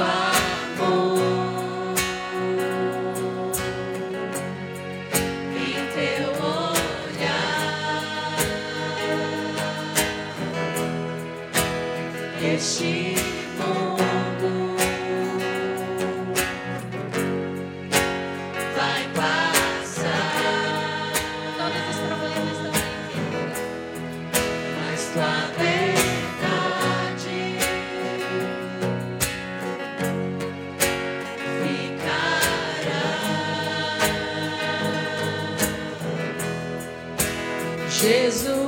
amor Jesus,